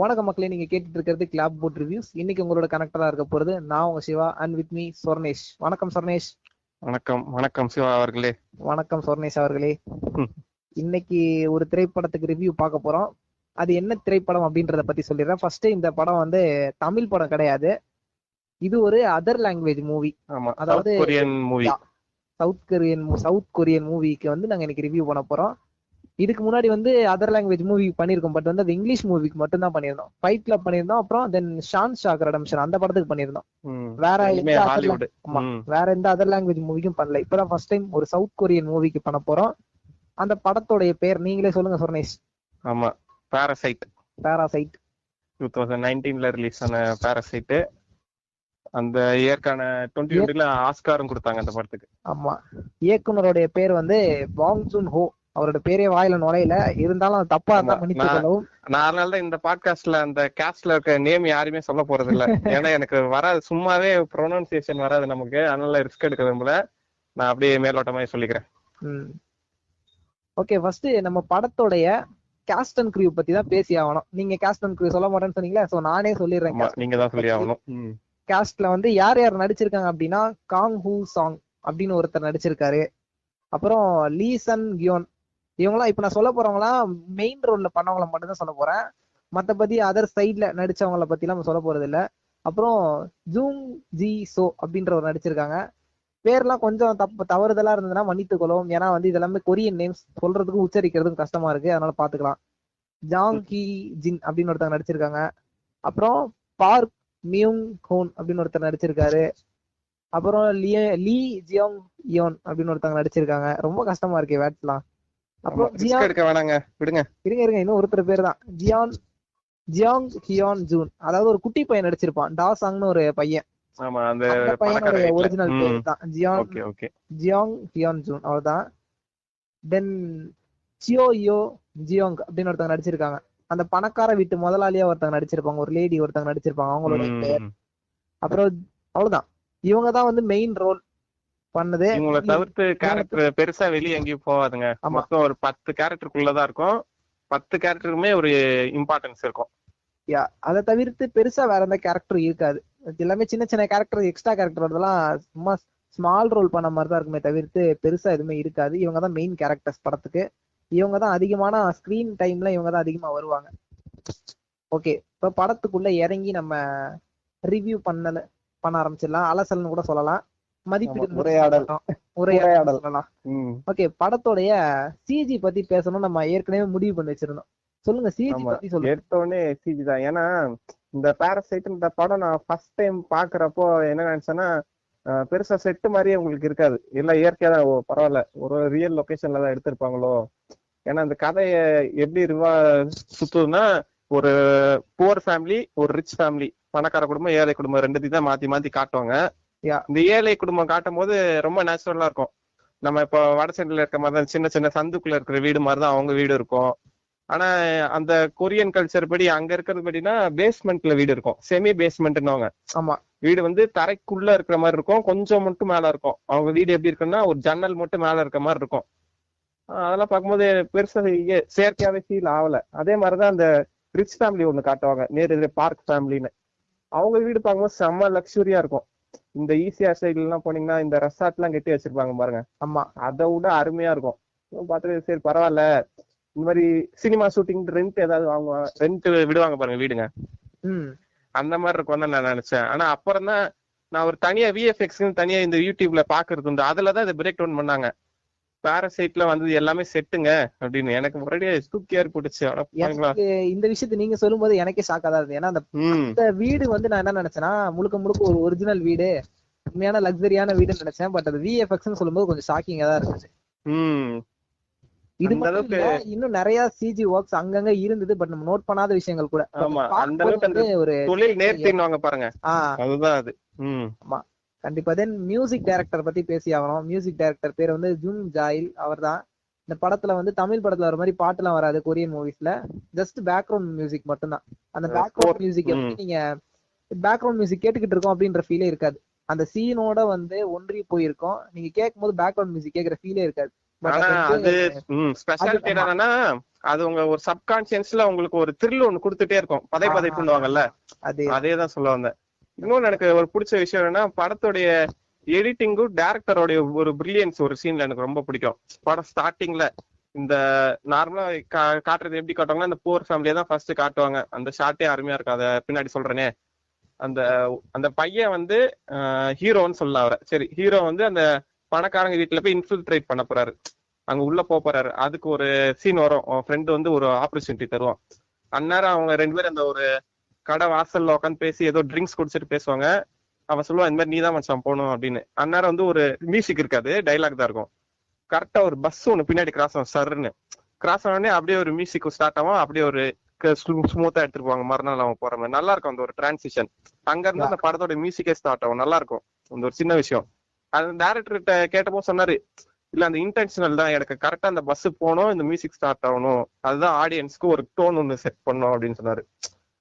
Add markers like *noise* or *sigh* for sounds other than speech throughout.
வணக்கம் மக்களே நீங்க கேட்டுட்டு இருக்கிறது கிளாப் போட் ரிவ்யூஸ் இன்னைக்கு உங்களோட கனெக்டரா இருக்க போறது நான் உங்க Siva and with me Swarnesh வணக்கம் சொர்ணேஷ் வணக்கம் வணக்கம் சிவா அவர்களே. வணக்கம் சொர்ணேஷ் அவர்களே. இன்னைக்கு ஒரு திரைப்படத்துக்கு ரிவ்யூ பார்க்க போறோம். அது என்ன திரைப்படம் அப்படின்றத பத்தி சொல்லிடுறேன். ஃபர்ஸ்ட் இந்த படம் வந்து தமிழ் படம் கிடையாது. இது ஒரு அதர் லாங்குவேஜ் மூவி ஆமா அதாவது- movie. South Korean South Korean மூவிக்கு வந்து நாங்க இன்னைக்கு ரிவ்யூ பண்ண போறோம். இதுக்கு முன்னாடி வந்து அதர் லாங்குவேஜ் மூவி பண்ணியிருக்கோம் பட் வந்து அது இங்கிலீஷ் மூவிக்கு மட்டும் தான் பண்ணியிருந்தோம். ஃபைட் கிளப் பண்ணியிருந்தோம் அப்புறம் தென் ஷான் ஷாக் ரெடம்ஷன் அந்த படத்துக்கு பண்ணியிருந்தோம். வேற எந்த. வேற எந்த அதர் லாங்குவேஜ் மூவிக்கும் பண்ணல. இப்பதான் ஃபர்ஸ்ட் டைம் ஒரு சவுத் கொரியன் மூவிக்கு பண்ண போறோம். அந்த படத்தோடைய பேர் நீங்களே சொல்லுங்க சொர்ணேஷ். ஆமா பாரசைட் பாராசைட் டூ தௌசண்ட் நைன்டீன்ல ரிலீஸ் ஆன பாரசைட் அந்த இயற்கான டுவெண்ட்டி டுவெண்ட்டில ஆஸ்காரும் கொடுத்தாங்க அந்த படத்துக்கு. ஆமா இயக்குனருடைய பேர் வந்து பாங் ஜுன் ஹோ அவரோட பேரே வாயில நுழையல. இருந்தாலும் அது தப்பா இருந்தா மன்னித்து நான்- அதனால தான் இந்த பாட்காஸ்ட்ல அந்த கேஸ்ட்ல இருக்க நேம் யாருமே சொல்ல போறது இல்ல. *laughs* ஏன்னா எனக்கு வராது. சும்மாவே ப்ரொனவுன்சியேஷன் வராது நமக்கு. அதனால ரிஸ்க் எடுக்க விரும்பல. நான் அப்படியே மேலோட்டமாவே சொல்லிக்கிறேன். ஓகே ஃபர்ஸ்ட் நம்ம படத்தோடைய காஸ்ட் அண்ட் கிரியூ பத்தி தான் பேசி ஆகணும். நீங்க காஸ்ட் அண்ட் கிரியூ சொல்ல மாட்டேன்னு சொன்னீங்களா சோ நானே சொல்லிடுறேன் நீங்க தான் சொல்லி ஆகணும். காஸ்ட்ல வந்து யார் யார் நடிச்சிருக்காங்க அப்படின்னா காங் ஹூ சாங் அப்படின்னு ஒருத்தர் நடிச்சிருக்காரு. அப்புறம் லீ சன் கியோன் இவங்களாம் இப்ப நான் சொல்ல போறவங்களாம் மெயின் ரோல்ல பண்ணவங்கள மட்டும் தான் சொல்ல போறேன். மத்தபடி அதர் சைட்ல நடிச்சவங்கள பத்தி எல்லாம் சொல்ல போறது இல்ல அப்புறம் ஜூங் ஜி சோ அப்படின்றவர் நடிச்சிருக்காங்க. பேர்லாம் கொஞ்சம் தப்பு தவறுதலா இருந்ததுன்னா மன்னித்துக் கொள்ளவும் ஏன்னா வந்து இதெல்லாமே கொரியன் நேம்ஸ் சொல்றதுக்கும் உச்சரிக்கிறதுக்கும் கஷ்டமா இருக்கு. அதனால பாத்துக்கலாம். ஜாங் கி ஜின் அப்படின்னு ஒருத்தங்க நடிச்சிருக்காங்க. அப்புறம் பார்க் மியூங் ஹோன் அப்படின்னு ஒருத்தர் நடிச்சிருக்காரு. அப்புறம் லிய லீ ஜியோங் யோன் அப்படின்னு ஒருத்தவங்க நடிச்சிருக்காங்க. ரொம்ப கஷ்டமா இருக்கு வேட்ஸ்லாம் அப்புறம் ஜியாங் எடுக்க வேணாங்க. விடுங்க. இருங்க இருங்க இன்னும் ஒருத்தர் பேர் தான். ஜியான் ஜியாங் ஹியான் ஜூன். அதாவது ஒரு குட்டி பையன் நடிச்சிருப்பான். டாசாங்னு ஒரு பையன். ஆமா அந்த ஒரிஜினல் பேர் தான். ஜியான் ஓகே ஓகே. ஜியாங் ஹியான் ஜூன். அவர்தான் தென் சியோ யோ ஜியோங் அப்படின்னு ஒருத்தவங்க நடிச்சிருக்காங்க. அந்த பணக்கார வீட்டு முதலாளியா ஒருத்தவங்க நடிச்சிருப்பாங்க. ஒரு லேடி ஒருத்தவங்க நடிச்சிருப்பாங்க. அவங்களோட பேர். அப்புறம் அவ்வளவுதான். இவங்க தான் வந்து மெயின் ரோல் பண்ணது. இவங்களை தவிர்த்து கேரக்டர் பெருசா வெளிய எங்கேயும் போகாதுங்க. மொத்தம் ஒரு பத்து கேரக்டருக்குள்ளதான் இருக்கும். பத்து கேரக்டருக்குமே ஒரு இம்பார்ட்டன்ஸ் இருக்கும். யா அதை தவிர்த்து பெருசா வேற எந்த கேரக்டரும் இருக்காது. எல்லாமே சின்ன சின்ன கேரக்டர் எக்ஸ்ட்ரா கேரக்டர் வரதெல்லாம் சும்மா ஸ்மால் ரோல் பண்ண மாதிரி தான் இருக்குமே தவிர்த்து பெருசா எதுவுமே இருக்காது. இவங்க தான் மெயின் கேரக்டர்ஸ் படத்துக்கு. இவங்க தான் அதிகமான ஸ்கிரீன் டைம்ல இவங்க தான் அதிகமா வருவாங்க. ஓகே இப்ப படத்துக்குள்ள இறங்கி நம்ம ரிவ்யூ பண்ணல பண்ண ஆரம்பிச்சிடலாம். அலசல்னு கூட சொல்லலாம். மதிப்பீடு உரையாடல். உரையாடல். ஓகே படத்தோடைய சிஜி பத்தி பேசணும் நம்ம ஏற்கனவே முடிவு பண்ணி வச்சிருந்தோம். சொல்லுங்க சிஜி. பத்தி சொல்லுங்க. எடுத்த உடனே சிஜி தான். ஏன்னா இந்த பாரசைட் இந்த படம் நான் ஃபர்ஸ்ட் டைம் பாக்குறப்போ என்ன நினைச்சேன்னா பெருசா செட்டு மாதிரியே உங்களுக்கு இருக்காது. எல்லாம் இயற்கையா தான் பரவாயில்ல. ஒரு ரியல் லொகேஷன்ல தான் எடுத்திருப்பாங்களோ. ஏன்னா இந்த கதைய எப்படி ரிவா சுத்துதுன்னா ஒரு புவர் ஃபேமிலி ஒரு ரிச் ஃபேமிலி பணக்கார குடும்பம் ஏழை குடும்பம் ரெண்டுத்தையும் தான் மாத்தி மாத்தி காட்டுவாங்க. இந்த ஏழை குடும்பம் காட்டும் போது ரொம்ப நேச்சுரலா இருக்கும். நம்ம இப்போ வட சைடுல இருக்க மாதிரி தான் சின்ன சின்ன சந்துக்குள்ள இருக்கிற வீடு மாதிரி தான் அவங்க வீடு இருக்கும். ஆனா அந்த கொரியன் கல்ச்சர் படி அங்க இருக்கிறது படினா பேஸ்மெண்ட்ல வீடு இருக்கும். செமி பேஸ்மெண்ட்னுவாங்க ஆமா. வீடு வந்து தரைக்குள்ள இருக்கிற மாதிரி இருக்கும். கொஞ்சம் மட்டும் மேல இருக்கும். அவங்க வீடு எப்படி இருக்குன்னா ஒரு ஜன்னல் மட்டும் மேல இருக்க மாதிரி இருக்கும். அதெல்லாம் பார்க்கும்போது பெருசா செயற்கையாவே ஃபீல் ஆகல. அதே மாதிரிதான் அந்த ரிச் ஃபேமிலி ஒண்ணு காட்டுவாங்க. நேரு பார்க் ஃபேமிலின்னு அவங்க வீடு பார்க்கும்போது செம்ம லக்ஸுரியா இருக்கும். இந்த ஈசிஆர் சைடுல எல்லாம் போனீங்கன்னா இந்த ரெசார்ட் எல்லாம் கட்டி வச்சிருப்பாங்க பாருங்க. ஆமா. அதை விட அருமையா இருக்கும். பார்த்துட்டு சரி பரவாயில்ல. இந்த மாதிரி சினிமா ஷூட்டிங் ரெண்ட் ஏதாவது வாங்குவாங்க ரெண்ட் விடுவாங்க பாருங்க வீடுங்க. அந்த மாதிரி இருக்கும் தான் நான் நினைச்சேன். ஆனா அப்புறம் தான் நான் ஒரு தனியா விஎஃப்எக்ஸ் தனியா இந்த யூடியூப்ல பாக்குறது உண்டு. அதுல தான் இதை பிரேக் டவுன் பண்ணாங்க. பாரசைட்ல வந்தது எல்லாமே செட்டுங்க அப்படின்னு. எனக்கு முன்னாடியே தூக்கி ஏறி போட்டுச்சு. இந்த விஷயத்தை நீங்க சொல்லும்போது எனக்கே ஷாக்கா தான் ஏன்னா அந்த வீடு வந்து நான் என்ன நினைச்சேன்னா முழுக்க முழுக்க ஒரு ஒரிஜினல் வீடு உண்மையான லக்ஸரியான வீடுன்னு நினைச்சேன். பட் அது விஎஃப்எக்ஸ் சொல்லும்போது கொஞ்சம் ஷாக்கிங்கா தான் இருந்துச்சு இது இல்ல இன்னும் நிறைய சிஜி ஒர்க்ஸ் அங்கங்க இருந்தது. பட் நம்ம நோட் பண்ணாத விஷயங்கள் கூட. ஆமா, அந்த அளவுக்கு ஒரு தொழில் நேர்த்தின்னுவாங்க பாருங்க. அதுதான் அது. ம். கண்டிப்பா. தென் மியூசிக் டைரக்டர் பத்தி பேசி ஆகணும். மியூசிக் டைரக்டர் பேர் வந்து ஜுன் ஜாயில் அவர்தான். இந்த படத்துல வந்து தமிழ் படத்துல வர மாதிரி பாட்டுலாம் வராது கொரியன் மூவிஸ்ல ஜஸ்ட் பேக்ரவுண்ட் மியூசிக் மட்டும்தான். அந்த பேக்ரவுண்ட். மியூசிக் ம். நீங்க பேக்ரவுண்ட் மியூசிக் கேட்டுக்கிட்டு இருக்கோம் அப்படின்ற ஃபீலே இருக்காது. அந்த சீனோட வந்து ஒன்றி போயிருக்கோம். நீங்க கேட்கும்போது பேக்ரவுண்ட் மியூசிக் கேட்குற ஃபீலே இருக்காது. அது ஸ்பெஷாலிட்டி என்னன்னா அது உங்க ஒரு சப்கான்சியஸ்ல உங்களுக்கு ஒரு த்ரில் ஒண்ணு கொடுத்துட்டே இருக்கும். பதை பதை பண்ணுவாங்கல்ல அது அதே தான் சொல்ல வந்தேன். இன்னொன்னு எனக்கு ஒரு பிடிச்ச விஷயம் என்னன்னா படத்துடைய எடிட்டிங்கும் டேரக்டரோடைய ஒரு பிரில்லியன்ஸ் ஒரு சீன்ல எனக்கு ரொம்ப பிடிக்கும். படம் ஸ்டார்டிங்ல இந்த நார்மலா காட்டுறது எப்படி காட்டுவாங்கன்னா இந்த போர் ஃபேமிலியை தான் ஃபர்ஸ்ட் காட்டுவாங்க. அந்த ஷார்ட்டே அருமையா இருக்கும். அதை பின்னாடி சொல்றேனே. அந்த அந்த பையன் வந்து ஹீரோன்னு சொல்லலாம் அவரை. சரி ஹீரோ வந்து அந்த பணக்காரங்க வீட்டுல போய் இன்ஃபில்ட்ரேட் பண்ண போறாரு. அங்க உள்ள போக போறாரு. அதுக்கு ஒரு சீன் வரும். ஃப்ரெண்டு வந்து ஒரு ஆப்பர்ச்சுனிட்டி தருவான். அந்நேரம் அவங்க ரெண்டு பேரும் அந்த ஒரு கடை வாசல்ல உட்காந்து பேசி ஏதோ ட்ரிங்க்ஸ் குடிச்சிட்டு பேசுவாங்க. அவன் சொல்லுவான் இந்த மாதிரி நீதான் மச்சான் போகணும் அப்படின்னு. அந்நேரம் வந்து ஒரு மியூசிக் இருக்காது டைலாக் தான் இருக்கும். கரெக்டா ஒரு பஸ் ஒண்ணு பின்னாடி கிராஸ் ஆகும் சர்ன்னு கிராஸ் ஆனோடனே அப்படியே ஒரு மியூசிக் ஸ்டார்ட் ஆகும் அப்படியே ஒரு ஸ்மூத்தா எடுத்துட்டு போவாங்க மறுநாள் அவன் போற மாதிரி. நல்லா இருக்கும் அந்த ஒரு டிரான்சிஷன் அங்க இருந்து அந்த படத்தோட மியூசிக்கே ஸ்டார்ட் ஆகும் நல்லா இருக்கும். அந்த ஒரு சின்ன விஷயம். அது டேரக்டர்கிட்ட கேட்டப்போ சொன்னாரு இல்ல அந்த இன்டென்ஷனல் தான். எனக்கு கரெக்டா அந்த பஸ் போகணும் இந்த மியூசிக் ஸ்டார்ட் ஆகணும். அதுதான் ஆடியன்ஸ்க்கு ஒரு டோன் ஒன்னு செட் பண்ணும் அப்படின்னு சொன்னாரு.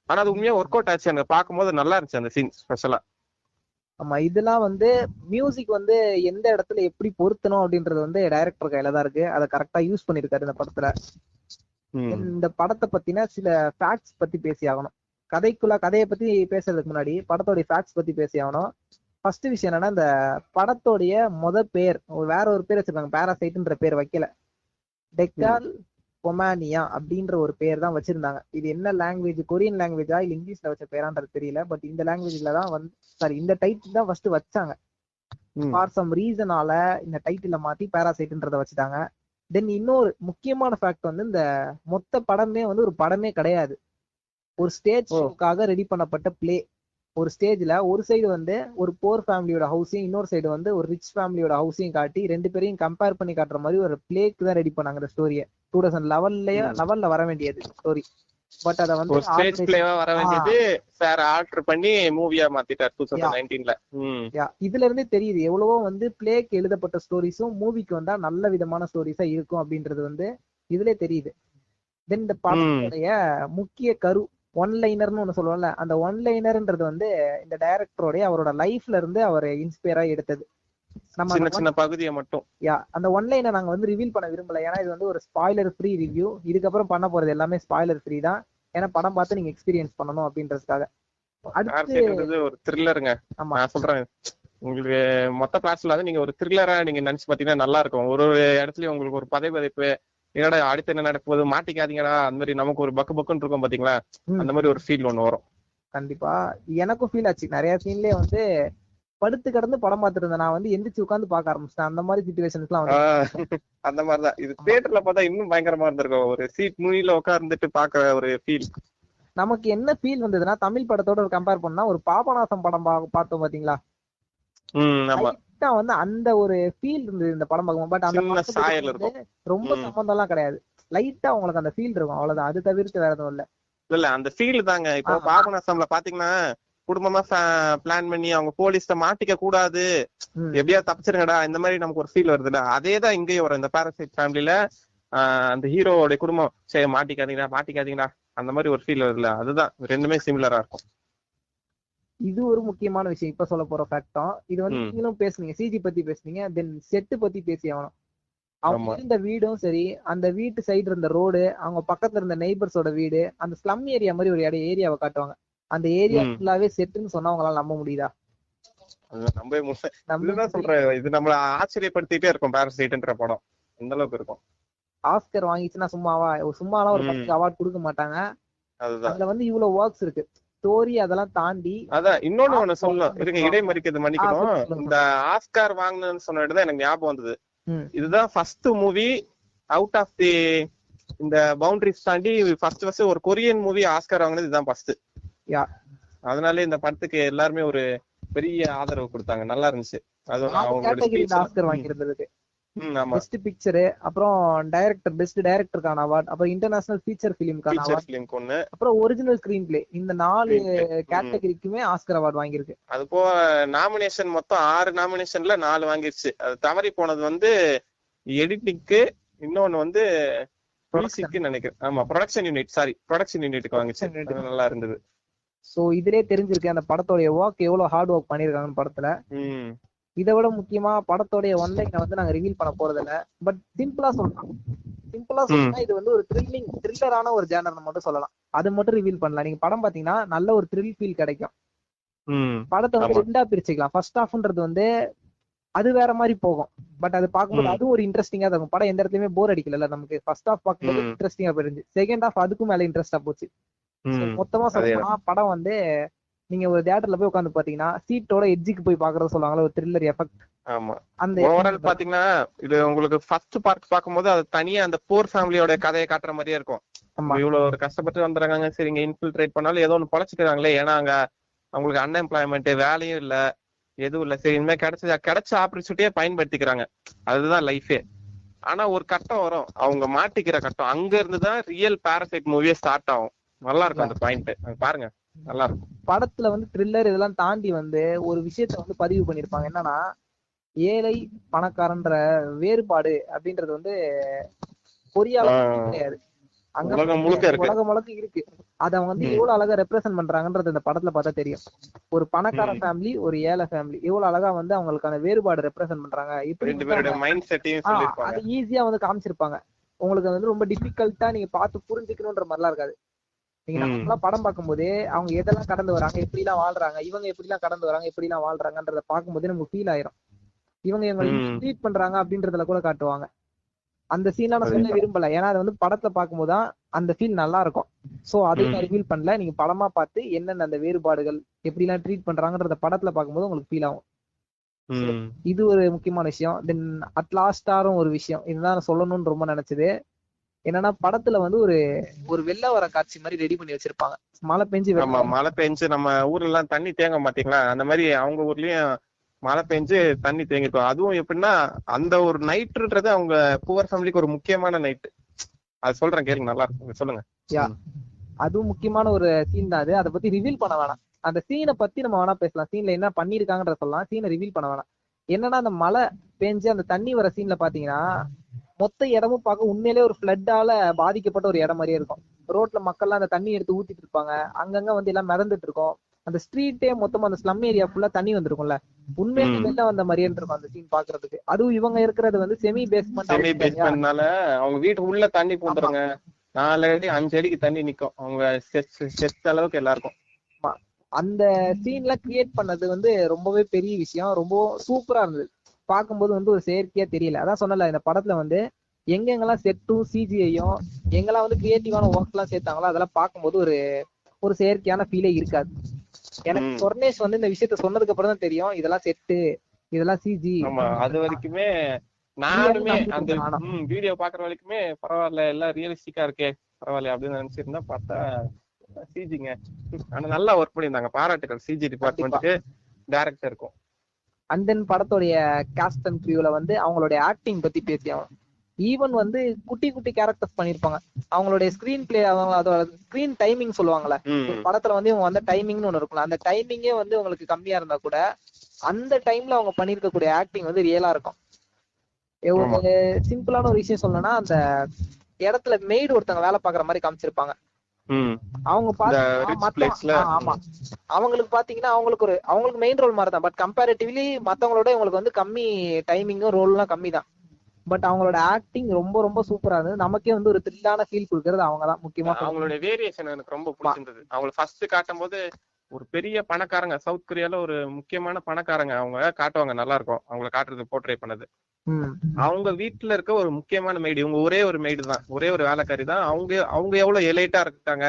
ஆனா அது உண்மையா ஒர்க் அவுட் ஆச்சு. எனக்கு பார்க்கும்போது நல்லா இருந்துச்சு அந்த சீன் ஸ்பெஷலா ஆமா இதெல்லாம் வந்து மியூசிக் வந்து எந்த இடத்துல எப்படி பொருத்தணும் அப்படின்றது வந்து டைரக்டர் கையில தான் இருக்கு. அதை கரெக்டா யூஸ் பண்ணிருக்காரு இந்த படத்துல. இந்த படத்தை பத்தின சில ஃபேக்ட்ஸ் பத்தி பேசி ஆகணும் கதைக்குள்ள கதையை பத்தி பேசுறதுக்கு முன்னாடி படத்தோட ஃபேக்ட்ஸ் பத்தி பேசி ஆகணும் ஃபர்ஸ்ட் விஷயம் என்னன்னா இந்த படத்தோடைய முத பேர் வேற ஒரு பேர் வச்சிருக்காங்க பாராசைட்ன்ற பேர் வைக்கல. டெக்கால் பொமானியா அப்படின்ற ஒரு பேர் தான் வச்சிருந்தாங்க. இது என்ன லாங்குவேஜ் கொரியன் லாங்குவேஜா இல்ல இங்கிலீஷ்ல வச்ச பேரான்றது தெரியல. பட் இந்த லாங்குவேஜ்ல தான் வந்து சாரி இந்த டைட்டில் தான் ஃபர்ஸ்ட் வச்சாங்க. ஃபார் சம் ரீசனால இந்த டைட்டில மாத்தி பாராசைட்ன்றத வச்சுட்டாங்க. தென் இன்னொரு முக்கியமான ஃபேக்ட் வந்து இந்த மொத்த படமே வந்து ஒரு படமே கிடையாது. ஒரு ஸ்டேஜ் ஓ. ஷோக்காக ரெடி பண்ணப்பட்ட பிளே ஒரு ஸ்டேஜ்ல ஒரு சைடு வந்து ஒரு போர் ஃபேமிலியோட ஹவுஸையும் இன்னொரு சைடு வந்து ஒரு ரிச் ஃபேமிலியோட ஹவுஸையும் காட்டி ரெண்டு பேரையும் கம்பேர் பண்ணி காட்டுற மாதிரி ஒரு பிளேக்கு தான் ரெடி பண்ணாங்க இந்த ஸ்டோரியை டூ தௌசண்ட் லெவன்லயே ம். லெவல்ல வர வேண்டியது. ஸ்டோரி பட் அத வந்து ஸ்டேஜ் பிளேவா வர வேண்டியது சார் ஆல்டர் பண்ணி மூவியா மாத்திட்டார் டூ தௌசண்ட் நைன்டீன்ல Yeah, இதுல இருந்தே தெரியுது. எவ்வளவோ வந்து பிளேக்கு எழுதப்பட்ட ஸ்டோரிஸும் மூவிக்கு வந்தா நல்ல விதமான ஸ்டோரிஸா இருக்கும் அப்படின்றது வந்து இதுலயே தெரியுது. தென் இந்த படத்துடைய முக்கிய கரு ஒன் லைனர்னு ஒண்ணு சொல்லுவோம்ல அந்த ஒன் லைனர்ன்றது வந்து இந்த டைரக்டரோடைய அவரோட லைஃப்ல இருந்து அவர் இன்ஸ்பயரா எடுத்தது. நம்ம சின்ன சின்ன பகுதியை மட்டும். யா அந்த ஒன் லைனை நாங்க வந்து ரிவீல் பண்ண விரும்பல. ஏன்னா இது வந்து ஒரு ஸ்பாய்லர் ஃப்ரீ ரிவ்யூ இதுக்கப்புறம் பண்ண போறது எல்லாமே ஸ்பாய்லர் ஃப்ரீ தான். ஏன்னா படம் பார்த்து நீங்க எக்ஸ்பீரியன்ஸ் பண்ணணும் அப்படின்றதுக்காக. அடுத்து ஒரு த்ரில்லருங்க ஆமா. நான் சொல்றேன். உங்களுக்கு மொத்த கிளாஸ்ல வந்து நீங்க ஒரு த்ரில்லரா நீங்க நினைச்சு பாத்தீங்கன்னா நல்லா இருக்கும். ஒரு ஒரு இடத்துலயும் உங்களுக்கு ஒரு பதை பதைப்பு என்னடா அடுத்து என்ன நடக்க போகுது மாட்டிக்காதீங்கடா. அந்த மாதிரி நமக்கு ஒரு பக்கு பக்குன்னு இருக்கும் பாத்தீங்களா. அந்த மாதிரி ஒரு ஃபீல் ஒண்ணு வரும். கண்டிப்பா. எனக்கும் ஃபீல் ஆச்சு. நிறைய சீன்லயே வந்து படுத்து கிடந்து படம் பார்த்துட்டு இருந்தேன். நான் வந்து எந்திரிச்சு உட்காந்து பார்க்க ஆரம்பிச்சிட்டேன். அந்த மாதிரி சுச்சுவேஷன்ஸ்லாம் அந்த மாதிரிதான். இது தியேட்டர்ல பார்த்தா இன்னும் பயங்கரமா இருந்திருக்கும். ஒரு சீட் நுனியில உட்கார்ந்துட்டு பாக்குற ஒரு ஃபீல் நமக்கு என்ன ஃபீல் வந்ததுன்னா தமிழ் படத்தோட கம்பேர் பண்ணா ஒரு பாபநாசம் படம் பார்த்தோம் பாத்தீங்களா? ம் ஆமா. லைட்டா வந்து அந்த ஒரு ஃபீல் இருந்தது இந்த படம் பார்க்கும்போது. பட் அந்த ரொம்ப. சம்பந்தம் எல்லாம் கிடையாது. லைட்டா உங்களுக்கு அந்த ஃபீல் இருக்கும். அவ்வளவுதான். அது தவிர்த்து வேற எதுவும் இல்ல. இல்ல அந்த ஃபீல் தாங்க. இப்போ. பாபநாசம்ல பாத்தீங்கன்னா குடும்பமா பிளான் பண்ணி அவங்க போலீஸ்ட மாட்டிக்க கூடாது. எப்படியா தப்பிச்சிருங்கடா. இந்த மாதிரி நமக்கு ஒரு ஃபீல் வருதுல்ல அதே தான் இங்கேயும் வரும். இந்த பாரசைட் ஃபேமிலில அந்த ஹீரோவோட குடும்பம். சரி மாட்டிக்காதீங்கடா மாட்டிக்காதீங்கடா. அந்த மாதிரி ஒரு ஃபீல் வருதுல்ல அதுதான். ரெண்டுமே சிமிலரா இருக்கும். இது ஒரு முக்கியமான விஷயம். இப்ப சொல்ல போற ஃபேக்டும் இது வந்து. நீங்களும் பேசுனீங்க. சிஜி பத்தி பேசுனீங்க. தென் செட்டு பத்தி பேசி ஆகணும். அவங்க. இருந்த வீடும் சரி அந்த வீட்டு சைடு இருந்த ரோடு அவங்க பக்கத்துல இருந்த நெய்பர்ஸோட வீடு அந்த ஸ்லம் ஏரியா மாதிரி ஒரு ஏரியாவை காட்டுவாங்க. அந்த ஏரியா. ஃபுல்லாவே செட்டுன்னு சொன்னா அவங்களால நம்ப முடியுதா? நம்பவே முடியல. சொல்றேன். இது நம்மள ஆச்சரியப்படுத்திட்டே இருக்கும். பாரசைட்ன்ற படம். அந்த அளவுக்கு இருக்கும். ஆஸ்கர் வாங்கிச்சுன்னா சும்மாவா? சும்மாலாம் ஒரு. பத்து அவார்ட் கொடுக்க மாட்டாங்க. அதுல வந்து இவ்வளவு ஒர்க்ஸ் இருக்கு. ஸ்டோரி அதெல்லாம் தாண்டி அதான். இன்னொன்னு ஒண்ணு சொல்லணும். இருங்க இடைமறிக்கிறது மன்னிக்கணும். இந்த ஆஸ்கார் வாங்கினதுன்னு சொன்னதுதான் எனக்கு ஞாபகம் வந்தது. இதுதான் first movie out of the இந்த பவுண்டரிஸ் தாண்டி ஃபர்ஸ்ட் ஃபர்ஸ்ட் ஒரு கொரியன் மூவி ஆஸ்கார் வாங்கினது இதுதான் ஃபர்ஸ்ட் அதனால இந்த படத்துக்கு எல்லாருமே ஒரு பெரிய ஆதரவு கொடுத்தாங்க. நல்லா இருந்துச்சு. அது அவங்களோட ஆஸ்கர். வாங்கியிருந்தது. பெஸ்ட் பிக்சரு அப்புறம் டைரக்டர் பெஸ்ட் டைரக்டருக்கான அவார்ட் அப்புறம் இன்டர்நேஷனல் ஃபீச்சர் ஃபீச்சர் அவார்ட் அப்புறம் ஒரிஜினல் ஸ்கிரீன் பிளே இந்த நாலு. கேட்டகரிக்குமே ஆஸ்கர் அவார்ட் வாங்கியிருக்கு. அது போக நாமினேஷன் மொத்தம் ஆறு நாமினேஷன்ல நாலு வாங்கிருச்சு. அது தவறி போனது வந்து எடிட்டிங்க்கு இன்னொன்னு வந்து நினைக்கிறேன். ஆமா ப்ரொடக்ஷன் யூனிட் சாரி ப்ரொடக்ஷன் யூனிட்டுக்கு வாங்கிச்சு. நல்லா இருந்தது. சோ இதுலயே தெரிஞ்சிருக்கு அந்த படத்தோட ஒர்க் எவ்வளவு ஹார்ட் ஒர்க் பண்ணிருக்காங்கன்னு படத்துல. இதை விட முக்கியமா படத்தோடைய ஒன்லைனை வந்து நாங்க ரிவீல் பண்ண போறது இல்ல பட் சிம்பிளா சொல்லலாம். சிம்பிளா சொல்லலாம் இது வந்து ஒரு த்ரில்லிங் த்ரில்லரான ஒரு ஜேனர்னு மட்டும் சொல்லலாம். அது மட்டும் ரிவீல் பண்ணலாம். நீங்க படம் பாத்தீங்கன்னா நல்ல ஒரு த்ரில் ஃபீல் கிடைக்கும். படத்தை வந்து. ரெண்டா பிரிச்சுக்கலாம். ஃபர்ஸ்ட் ஹாஃப்ன்றது வந்து அது வேற மாதிரி போகும். பட் அது பார்க்கும்போது. அதுவும் ஒரு இன்ட்ரெஸ்டிங்கா இருக்கும். படம் எந்த இடத்துலயுமே போர் அடிக்கல நமக்கு. ஃபர்ஸ்ட் ஹாஃப் பார்க்கும்போது. இன்ட்ரெஸ்டிங்கா போயிருந்துச்சு செகண்ட் ஹாஃப் அதுக்கும் மேல இன்ட்ரெஸ்டா போச்சு. மொத்தமா. சொல்லணும்னா படம் வந்து நீங்க ஒரு தியேட்டர்ல போய் உட்காந்து பாத்தீங்கன்னா சீட்டோட எட்ஜுக்கு போய் பாக்குறது சொல்லுவாங்கல்ல ஒரு த்ரில்லர் எஃபெக்ட் ஆமா. அந்த ஓவரால் பாத்தீங்கன்னா இது உங்களுக்கு ஃபர்ஸ்ட் பார்ட் பார்க்கும்போது அது தனியா அந்த போர் ஃபேமிலியோட கதையை காட்டுற மாதிரியே இருக்கும். இவ்வளவு ஒரு கஷ்டப்பட்டு வந்துடுறாங்க சரி இங்க இன்ஃபில்ட்ரேட் பண்ணாலும் ஏதோ ஒன்று பொழைச்சிக்கிறாங்களே ஏன்னா அங்க அவங்களுக்கு அன்எம்ப்ளாய்மெண்ட் வேலையும் இல்ல எதுவும் இல்ல. சரி இனிமே கிடைச்ச கிடைச்ச ஆப்பர்ச்சுனிட்டியே பயன்படுத்திக்கிறாங்க. அதுதான் லைஃபே ஆனா ஒரு கட்டம் வரும். அவங்க மாட்டிக்கிற கட்டம். அங்க இருந்து தான் ரியல் பாரசைட் மூவியே ஸ்டார்ட் ஆகும். நல்லா இருக்கும் அந்த பாயிண்ட் பாருங்க நல்லா இருக்கும் படத்துல வந்து த்ரில்லர் இதெல்லாம் தாண்டி வந்து ஒரு விஷயத்த வந்து பதிவு பண்ணிருப்பாங்க என்னன்னா ஏழை பணக்காரன்ற வேறுபாடு அப்படின்றது வந்து ஆஹ் கிடையாது. அங்க உலகம் முழுக்க இருக்கு. உலகம் முழுக்க இருக்கு. அத அவங்க வந்து. எவ்வளவு அழகா ரெப்ரசென்ட் பண்றாங்கன்றது இந்த படத்துல பார்த்தா தெரியும். ஒரு பணக்கார. ஃபேமிலி ஒரு ஏழை ஃபேமிலி எவ்வளவு அழகா வந்து அவங்களுக்கான வேறுபாடு ரெப்ரசென்ட் பண்றாங்க. சொல்லியிருப்பாங்க. அது ஈஸியா வந்து காமிச்சிருப்பாங்க. உங்களுக்கு வந்து ரொம்ப டிஃபிகல்ட்டா நீங்க பார்த்து புரிஞ்சுக்கணுன்ற மாதிரிலாம் இருக்காது. நீங்க ம். நம்மளாம் படம் பார்க்கும்போதே அவங்க எதெல்லாம் கடந்து வராங்க எப்படி எல்லாம் வாழ்றாங்க இவங்க எப்படி எல்லாம் கடந்து வராங்க எப்படி எல்லாம் வாழ்றாங்கன்றத பார்க்கும்போதே நமக்கு ஃபீல் ஆயிரும் இவங்க இவங்களை ம். ட்ரீட் பண்றாங்க அப்படின்றதுல கூட காட்டுவாங்க அந்த சீன்லாம் நான் சொல்ல. விரும்பல ஏன்னா அது வந்து படத்துல பார்க்கும்போது தான் அந்த ஃபீல் நல்லா இருக்கும் சோ அதையும் நான். ரிவீல் பண்ணல நீங்க படமா பார்த்து என்னென்ன அந்த வேறுபாடுகள் எப்படி எல்லாம் ட்ரீட் பண்றாங்கன்றத படத்துல பார்க்கும்போது உங்களுக்கு ஃபீல் ஆகும். இது ஒரு முக்கியமான விஷயம் தென் அட் லாஸ்டாரும் ஒரு விஷயம் இதுதான் சொல்லணும்னு ரொம்ப நினைச்சது என்னன்னா படத்துல வந்து ஒரு ஒரு வெள்ள வர காட்சி மாதிரி ரெடி பண்ணி வச்சிருப்பாங்க. மழை பெஞ்சு ஆமா மழை பெஞ்சு நம்ம ஊர்ல எல்லாம் தண்ணி தேங்க மாட்டீங்களா? அந்த மாதிரி அவங்க ஊர்லயும் மழை பெஞ்சு தண்ணி தேங்கிருக்கும். அதுவும் எப்படின்னா அந்த ஒரு நைட்டுன்றது அவங்க புவர் ஃபேமிலிக்கு ஒரு முக்கியமான நைட்டு அது சொல்றேன் கேளுங்க நல்லா இருக்கும். சொல்லுங்க. அதுவும் முக்கியமான ஒரு சீன் தான் அது. அதை பத்தி ரிவீல் பண்ண வேணாம். அந்த சீனை பத்தி நம்ம வேணா பேசலாம். சீன்ல என்ன பண்ணிருக்காங்கன்ற சொல்லலாம். சீனை ரிவீல் பண்ண வேணாம். என்னன்னா அந்த மழை பெஞ்சு அந்த தண்ணி வர சீன்ல பாத்தீங்கன்னா மொத்த இடமும் பார்க்க உண்மையிலே ஒரு ஃபிளட்டால பாதிக்கப்பட்ட ஒரு இடம் மாதிரியே இருக்கும். ரோட்ல மக்கள்லாம் அந்த தண்ணி எடுத்து ஊத்திட்டு இருப்பாங்க. அங்கங்க வந்து எல்லாம் மிதந்துட்டு இருக்கும். அந்த ஸ்ட்ரீட்டே மொத்தமா அந்த ஸ்லம் ஏரியா ஃபுல்லா தண்ணி வந்திருக்கும்ல. உண்மையிலே. வெளில வந்த மாதிரியே இருக்கும் அந்த சீன் பாக்குறதுக்கு அதுவும் இவங்க இருக்கிறது வந்து செமி பேஸ்மெண்ட் செமி பேஸ்மெண்ட்னால அவங்க வீட்டு உள்ள தண்ணி பூந்துருங்க. நாலு அடி அஞ்சு அடிக்கு தண்ணி நிக்கும். அவங்க செத்த அளவுக்கு எல்லாருக்கும். அந்த சீன்ல கிரியேட் பண்ணது வந்து ரொம்பவே பெரிய விஷயம். ரொம்ப சூப்பரா இருந்தது. பார்க்கும்போது வந்து ஒரு செயற்கையா தெரியல. அதான் சொன்னல இந்த படத்துல வந்து எங்கெங்கெல்லாம் செட்டும் சிஜிஐயும் எங்கெல்லாம் வந்து கிரியேட்டிவான ஒர்க் எல்லாம் சேர்த்தாங்களோ அதெல்லாம் பார்க்கும்போது ஒரு ஒரு செயற்கையான ஃபீலே இருக்காது. எனக்கு. சொர்ணேஷ் வந்து இந்த விஷயத்த சொன்னதுக்கு அப்புறம் தான் தெரியும். இதெல்லாம் செட்டு இதெல்லாம் சிஜி அது வரைக்குமே நானுமே அந்த. வீடியோ பாக்குற வரைக்குமே பரவாயில்ல எல்லாம் ரியலிஸ்டிக்கா இருக்கே பரவாயில்ல அப்படின்னு நினைச்சிருந்தா பார்த்தா சிஜிங்க ஆனா நல்லா ஒர்க் பண்ணியிருந்தாங்க. பாராட்டுகள் சிஜி டிபார்ட்மெண்ட்டுக்கு டேரக்டருக்கும் அண்ட் தென் படத்துடைய காஸ்ட் அண்ட் கிரியூல வந்து அவங்களுடைய ஆக்டிங் பத்தி பேசி ஈவன் வந்து குட்டி குட்டி கேரக்டர்ஸ் பண்ணிருப்பாங்க அவங்களுடைய ஸ்கிரீன் பிளே அவங்க அதோட ஸ்கிரீன் டைமிங் சொல்லுவாங்கல்ல. படத்துல வந்து இவங்க வந்த டைமிங்னு ஒண்ணு இருக்கும்ல. அந்த டைமிங்கே வந்து உங்களுக்கு கம்மியா இருந்தா கூட அந்த டைம்ல அவங்க பண்ணிருக்கக்கூடிய ஆக்டிங் வந்து ரியலா இருக்கும். ஒரு சிம்பிளான ஒரு விஷயம் சொல்லணும்னா அந்த இடத்துல மெய்டு ஒருத்தவங்க வேலை பாக்குற மாதிரி காமிச்சிருப்பாங்க. அவங்க ஆமா. அவங்களுக்கு பாத்தீங்கன்னா அவங்களுக்கு ஒரு அவங்களுக்கு மெயின் ரோல் மாதிரி தான் பட் கம்பேரிட்டிவ்லி மத்தவங்களோட இவங்களுக்கு வந்து கம்மி டைமிங்கும் ரோல்லாம் கம்மி தான் பட் அவங்களோட ஆக்டிங் ரொம்ப ரொம்ப சூப்பரா இருந்தது. நமக்கே வந்து ஒரு த்ரில்லான ஃபீல் கொடுக்கறது அவங்க தான் முக்கியமா சொல்லணும். அவங்களுடைய வேரியேஷன் எனக்கு ரொம்ப பிடிச்சிருந்தது. அவங்கள ஃபர்ஸ்ட் காட்டும் போது ஒரு பெரிய பணக்காரங்க சவுத் கொரியால ஒரு முக்கியமான பணக்காரங்க. அவங்க காட்டுவாங்க நல்லா இருக்கும் அவங்கள காட்டுறது போர்ட்ரே பண்ணது. அவங்க வீட்டுல இருக்க ஒரு முக்கியமான மெய்டு இவங்க ஒரே ஒரு மெய்டு தான். ஒரே ஒரு வேலைக்காரி தான். அவங்க அவங்க எவ்வளவு எலைட்டா இருக்காங்க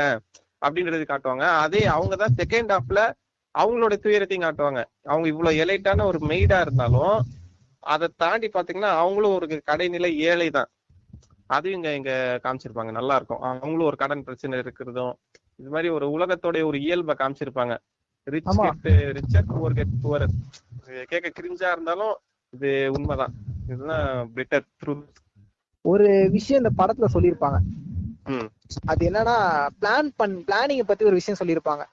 அப்படின்றது காட்டுவாங்க. அதே அவங்க தான் செகண்ட் ஹாஃப்ல அவங்களோட துயரத்தையும் காட்டுவாங்க. அவங்க இவ்வளவு எலைட்டான ஒரு மெய்டா இருந்தாலும் அதை தாண்டி பாத்தீங்கன்னா அவங்களும் ஒரு கடைநிலை ஏழை தான். அதையும் இங்க இங்க காமிச்சிருப்பாங்க. நல்லா இருக்கும் அவங்களும் ஒரு கடன் பிரச்சனை இருக்கிறதும் இது மாதிரி ஒரு உலகத்தோட ஒரு இயல்பை காமிச்சிருப்பாங்க. Rich. Get richer poor get poor கேட்க கிரிஞ்சா இருந்தாலும் இது உண்மைதான். இதுதான் பெட்டர் ட்ரூத் ஒரு விஷயம் இந்த படத்துல சொல்லியிருப்பாங்க. அது என்னன்னா பிளான் பண் பிளானிங் பத்தி ஒரு விஷயம் சொல்லியிருப்பாங்க.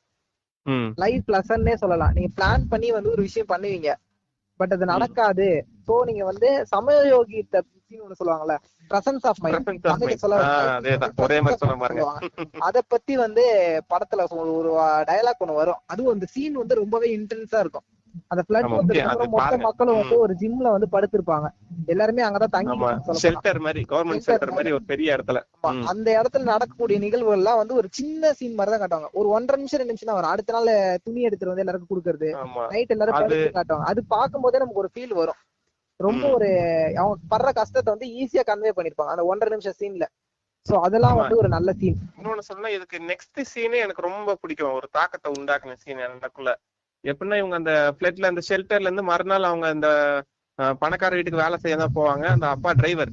லைஃப் லெசன்னே சொல்லலாம். நீங்க பிளான் பண்ணி வந்து ஒரு விஷயம் பண்ணுவீங்க. பட் அது நடக்காது. சோ நீங்க வந்து சமயோகி ஒண்ணு சொல்லுவாங்கல்ல presence of Presence of mind mind. ஆ, அதேதான். ஒரே மாதிரி சொன்ன பாருங்க. அத பத்தி வந்து படத்துல ஒரு- டயலாக் ஒண்ணு வரும். அதுவும் அந்த சீன் வந்து ரொம்பவே இன்டென்ஸா இருக்கும். அந்த பிளட் மொத்த. மக்களும் வந்து. ஒரு ஜிம்ல வந்து படுத்திருப்பாங்க. எல்லாருமே அங்கதான் தங்கி ஆமா. சொல்லலாம் ஷெல்டர் மாதிரி கவர்மெண்ட் Shelter ஷெல்டர் மாதிரி. ஒரு பெரிய இடத்துல. அந்த இடத்துல நடக்கக்கூடிய நிகழ்வுகள் எல்லாம் வந்து ஒரு சின்ன சீன் மாதிரி தான் காட்டுவாங்க. ஒரு ஒன்றரை நிமிஷம் ரெண்டு நிமிஷம் தான் வரும். அடுத்த நாள் துணி எடுத்துட்டு வந்து எல்லாருக்கும் கொடுக்கறது. நைட் எல்லாரும் காட்டுவாங்க. அது பார்க்கும்போதே நமக்கு ஒரு ஃபீல் வரும். ரொம்ப. ஒரு அவங்க படுற கஷ்டத்தை வந்து ஈஸியா கன்வே பண்ணிருப்பாங்க. அந்த ஒன்றரை நிமிஷம் சீன்ல சோ அதெல்லாம். வந்து ஒரு நல்ல சீன் இன்னொன்னு சொல்லணும் இதுக்கு நெக்ஸ்ட் சீனே எனக்கு ரொம்ப பிடிக்கும். ஒரு தாக்கத்தை உண்டாக்குன சீன் எனக்குள்ள. எப்படின்னா இவங்க அந்த பிளட்ல அந்த ஷெல்டர்ல இருந்து மறுநாள் அவங்க அந்த பணக்கார வீட்டுக்கு வேலை செய்ய தான் போவாங்க. அந்த அப்பா டிரைவர்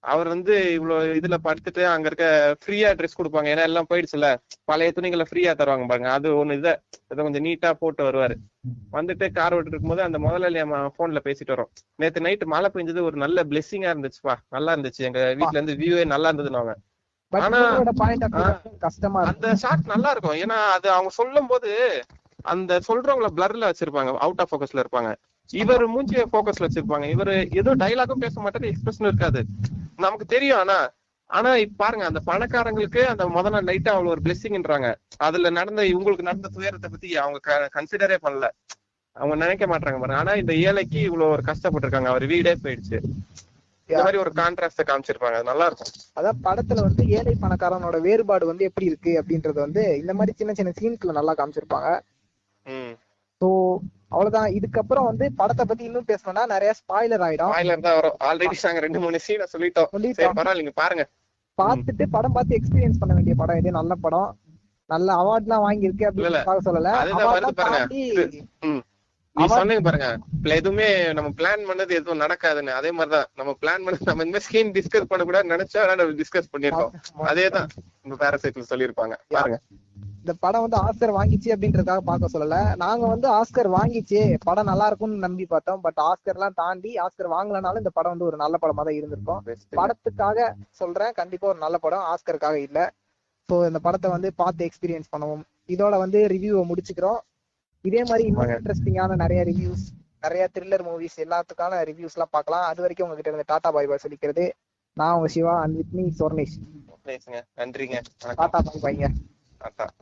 அவர் வந்து இவ்வளவு இதுல படுத்துட்டு அங்க இருக்க ஃப்ரீயா ட்ரெஸ் கொடுப்பாங்க. ஏன்னா எல்லாம் போயிடுச்சுல பழைய துணிகளை ஃப்ரீயா தருவாங்க பாருங்க. அது ஒண்ணு இதை இதை கொஞ்சம் நீட்டா போட்டு வருவாரு. வந்துட்டு கார் ஓட்டிட்டு இருக்கும்போது அந்த முதலாளி போன்ல பேசிட்டு வரோம். நேத்து நைட் மழை பெஞ்சது ஒரு நல்ல பிளெஸ்ஸிங்கா இருந்துச்சுப்பா. நல்லா இருந்துச்சு. எங்க வீட்ல இருந்து வியூவே நல்லா இருந்ததுன்னு பட் ஆனா- அந்த ஷாட் நல்லா இருக்கும். ஏன்னா அது அவங்க சொல்லும் போது அந்த சொல்றவங்கள பிளர்ல வச்சிருப்பாங்க. அவுட் ஆஃப் ஃபோக்கஸ்ல இருப்பாங்க. இவர் மூஞ்சிய ஃபோக்கஸ்ல வச்சிருப்பாங்க. இவர் ஏதோ டைலாகும் பேச மாட்டாரு எக்ஸ்பிரஷனும் இருக்காது. நமக்கு தெரியும். ஆனா ஆனா இப்ப பாருங்க அந்த பணக்காரங்களுக்கு அந்த முத நாள் நைட்டா அவ்வளவு ஒரு பிளெஸிங்ன்றாங்க அதுல நடந்த இவங்களுக்கு நடந்த துயரத்தை பத்தி அவங்க கன்சிடரே பண்ணல. அவங்க நினைக்க மாட்டாங்க பாருங்க. ஆனா இந்த ஏழைக்கு இவ்வளவு ஒரு கஷ்டப்பட்டிருக்காங்க. அவர் வீடே போயிடுச்சு. இந்த மாதிரி ஒரு கான்ட்ராஸ்ட காமிச்சிருப்பாங்க. அது நல்லா இருக்கும். அதான் படத்துல வந்து ஏழை பணக்காரனோட வேறுபாடு வந்து எப்படி இருக்கு அப்படின்றது வந்து இந்த மாதிரி சின்ன சின்ன சீன்ஸ்ல நல்லா காமிச்சிருப்பாங்க. சோ அவ்வளவுதான். இதுக்கப்புறம் வந்து படத்தை பத்தி இன்னும் பேசணும்னா நிறைய ஸ்பாய்லர் ஆயிடும். ஸ்பாய்லர் தான் வரும். ஆல்ரெடி நாங்க ரெண்டு மூணு சீனை சொல்லிட்டோம். சரி சொல்லிட்டோம். பரவாயில்ல நீங்க பாருங்க. பார்த்துட்டு படம் பார்த்து எக்ஸ்பீரியன்ஸ் பண்ண வேண்டிய படம் இது. நல்ல படம். நல்ல அவார்ட்லாம் வாங்கியிருக்கு இல்ல, அப்படின்னு இல்ல. பார்க்க சொல்லல. எல்லாம். நீ சொன்னீங்க பாருங்க. எதுவுமே நம்ம பிளான் பண்ணது எதுவும் நடக்காதுன்னு. அதே மாதிரிதான். நம்ம பிளான் பண்ணது நம்ம இந்த ஸ்கீம் டிஸ்கஸ் பண்ண கூட நினைச்சா நம்ம டிஸ்கஸ் பண்ணிருக்கோம் அதேதான். இந்த பேரசைட்ல சொல்லியிருப்பாங்க. பாருங்க. இந்த படம் வந்து ஆஸ்கர் வாங்கிச்சு அப்படின்றதுக்காக பார்க்க சொல்லல. நாங்க வந்து ஆஸ்கர் வாங்கிச்சு. படம் நல்லா இருக்கும்னு நம்பி பார்த்தோம். பட் ஆஸ்கர் எல்லாம் தாண்டி ஆஸ்கர் வாங்கலனாலும் இந்த படம் வந்து ஒரு நல்ல படமா தான் இருந்திருக்கும். படத்துக்காக சொல்றேன். கண்டிப்பா ஒரு நல்ல படம் ஆஸ்கருக்காக இல்ல. சோ இந்த படத்தை வந்து பார்த்து எக்ஸ்பீரியன்ஸ் பண்ணுவோம். இதோட வந்து ரிவ்யூவை முடிச்சுக்கிறோம். இதே மாதிரி இன்னும். இன்ட்ரெஸ்டிங்கான நிறைய ரிவ்யூஸ் நிறைய த்ரில்லர் மூவிஸ் எல்லாத்துக்கான ரிவ்யூஸ் எல்லாம் பார்க்கலாம். அது வரைக்கும் உங்ககிட்ட இருந்து டாடா பாய் பாய் சொல்லிக்கிறது. நான் உங்க சிவா அண்ட் வித் மீ பேசுங்க. நன்றிங்க. டாடா பாய் பாய்ங்க. Ah, tá.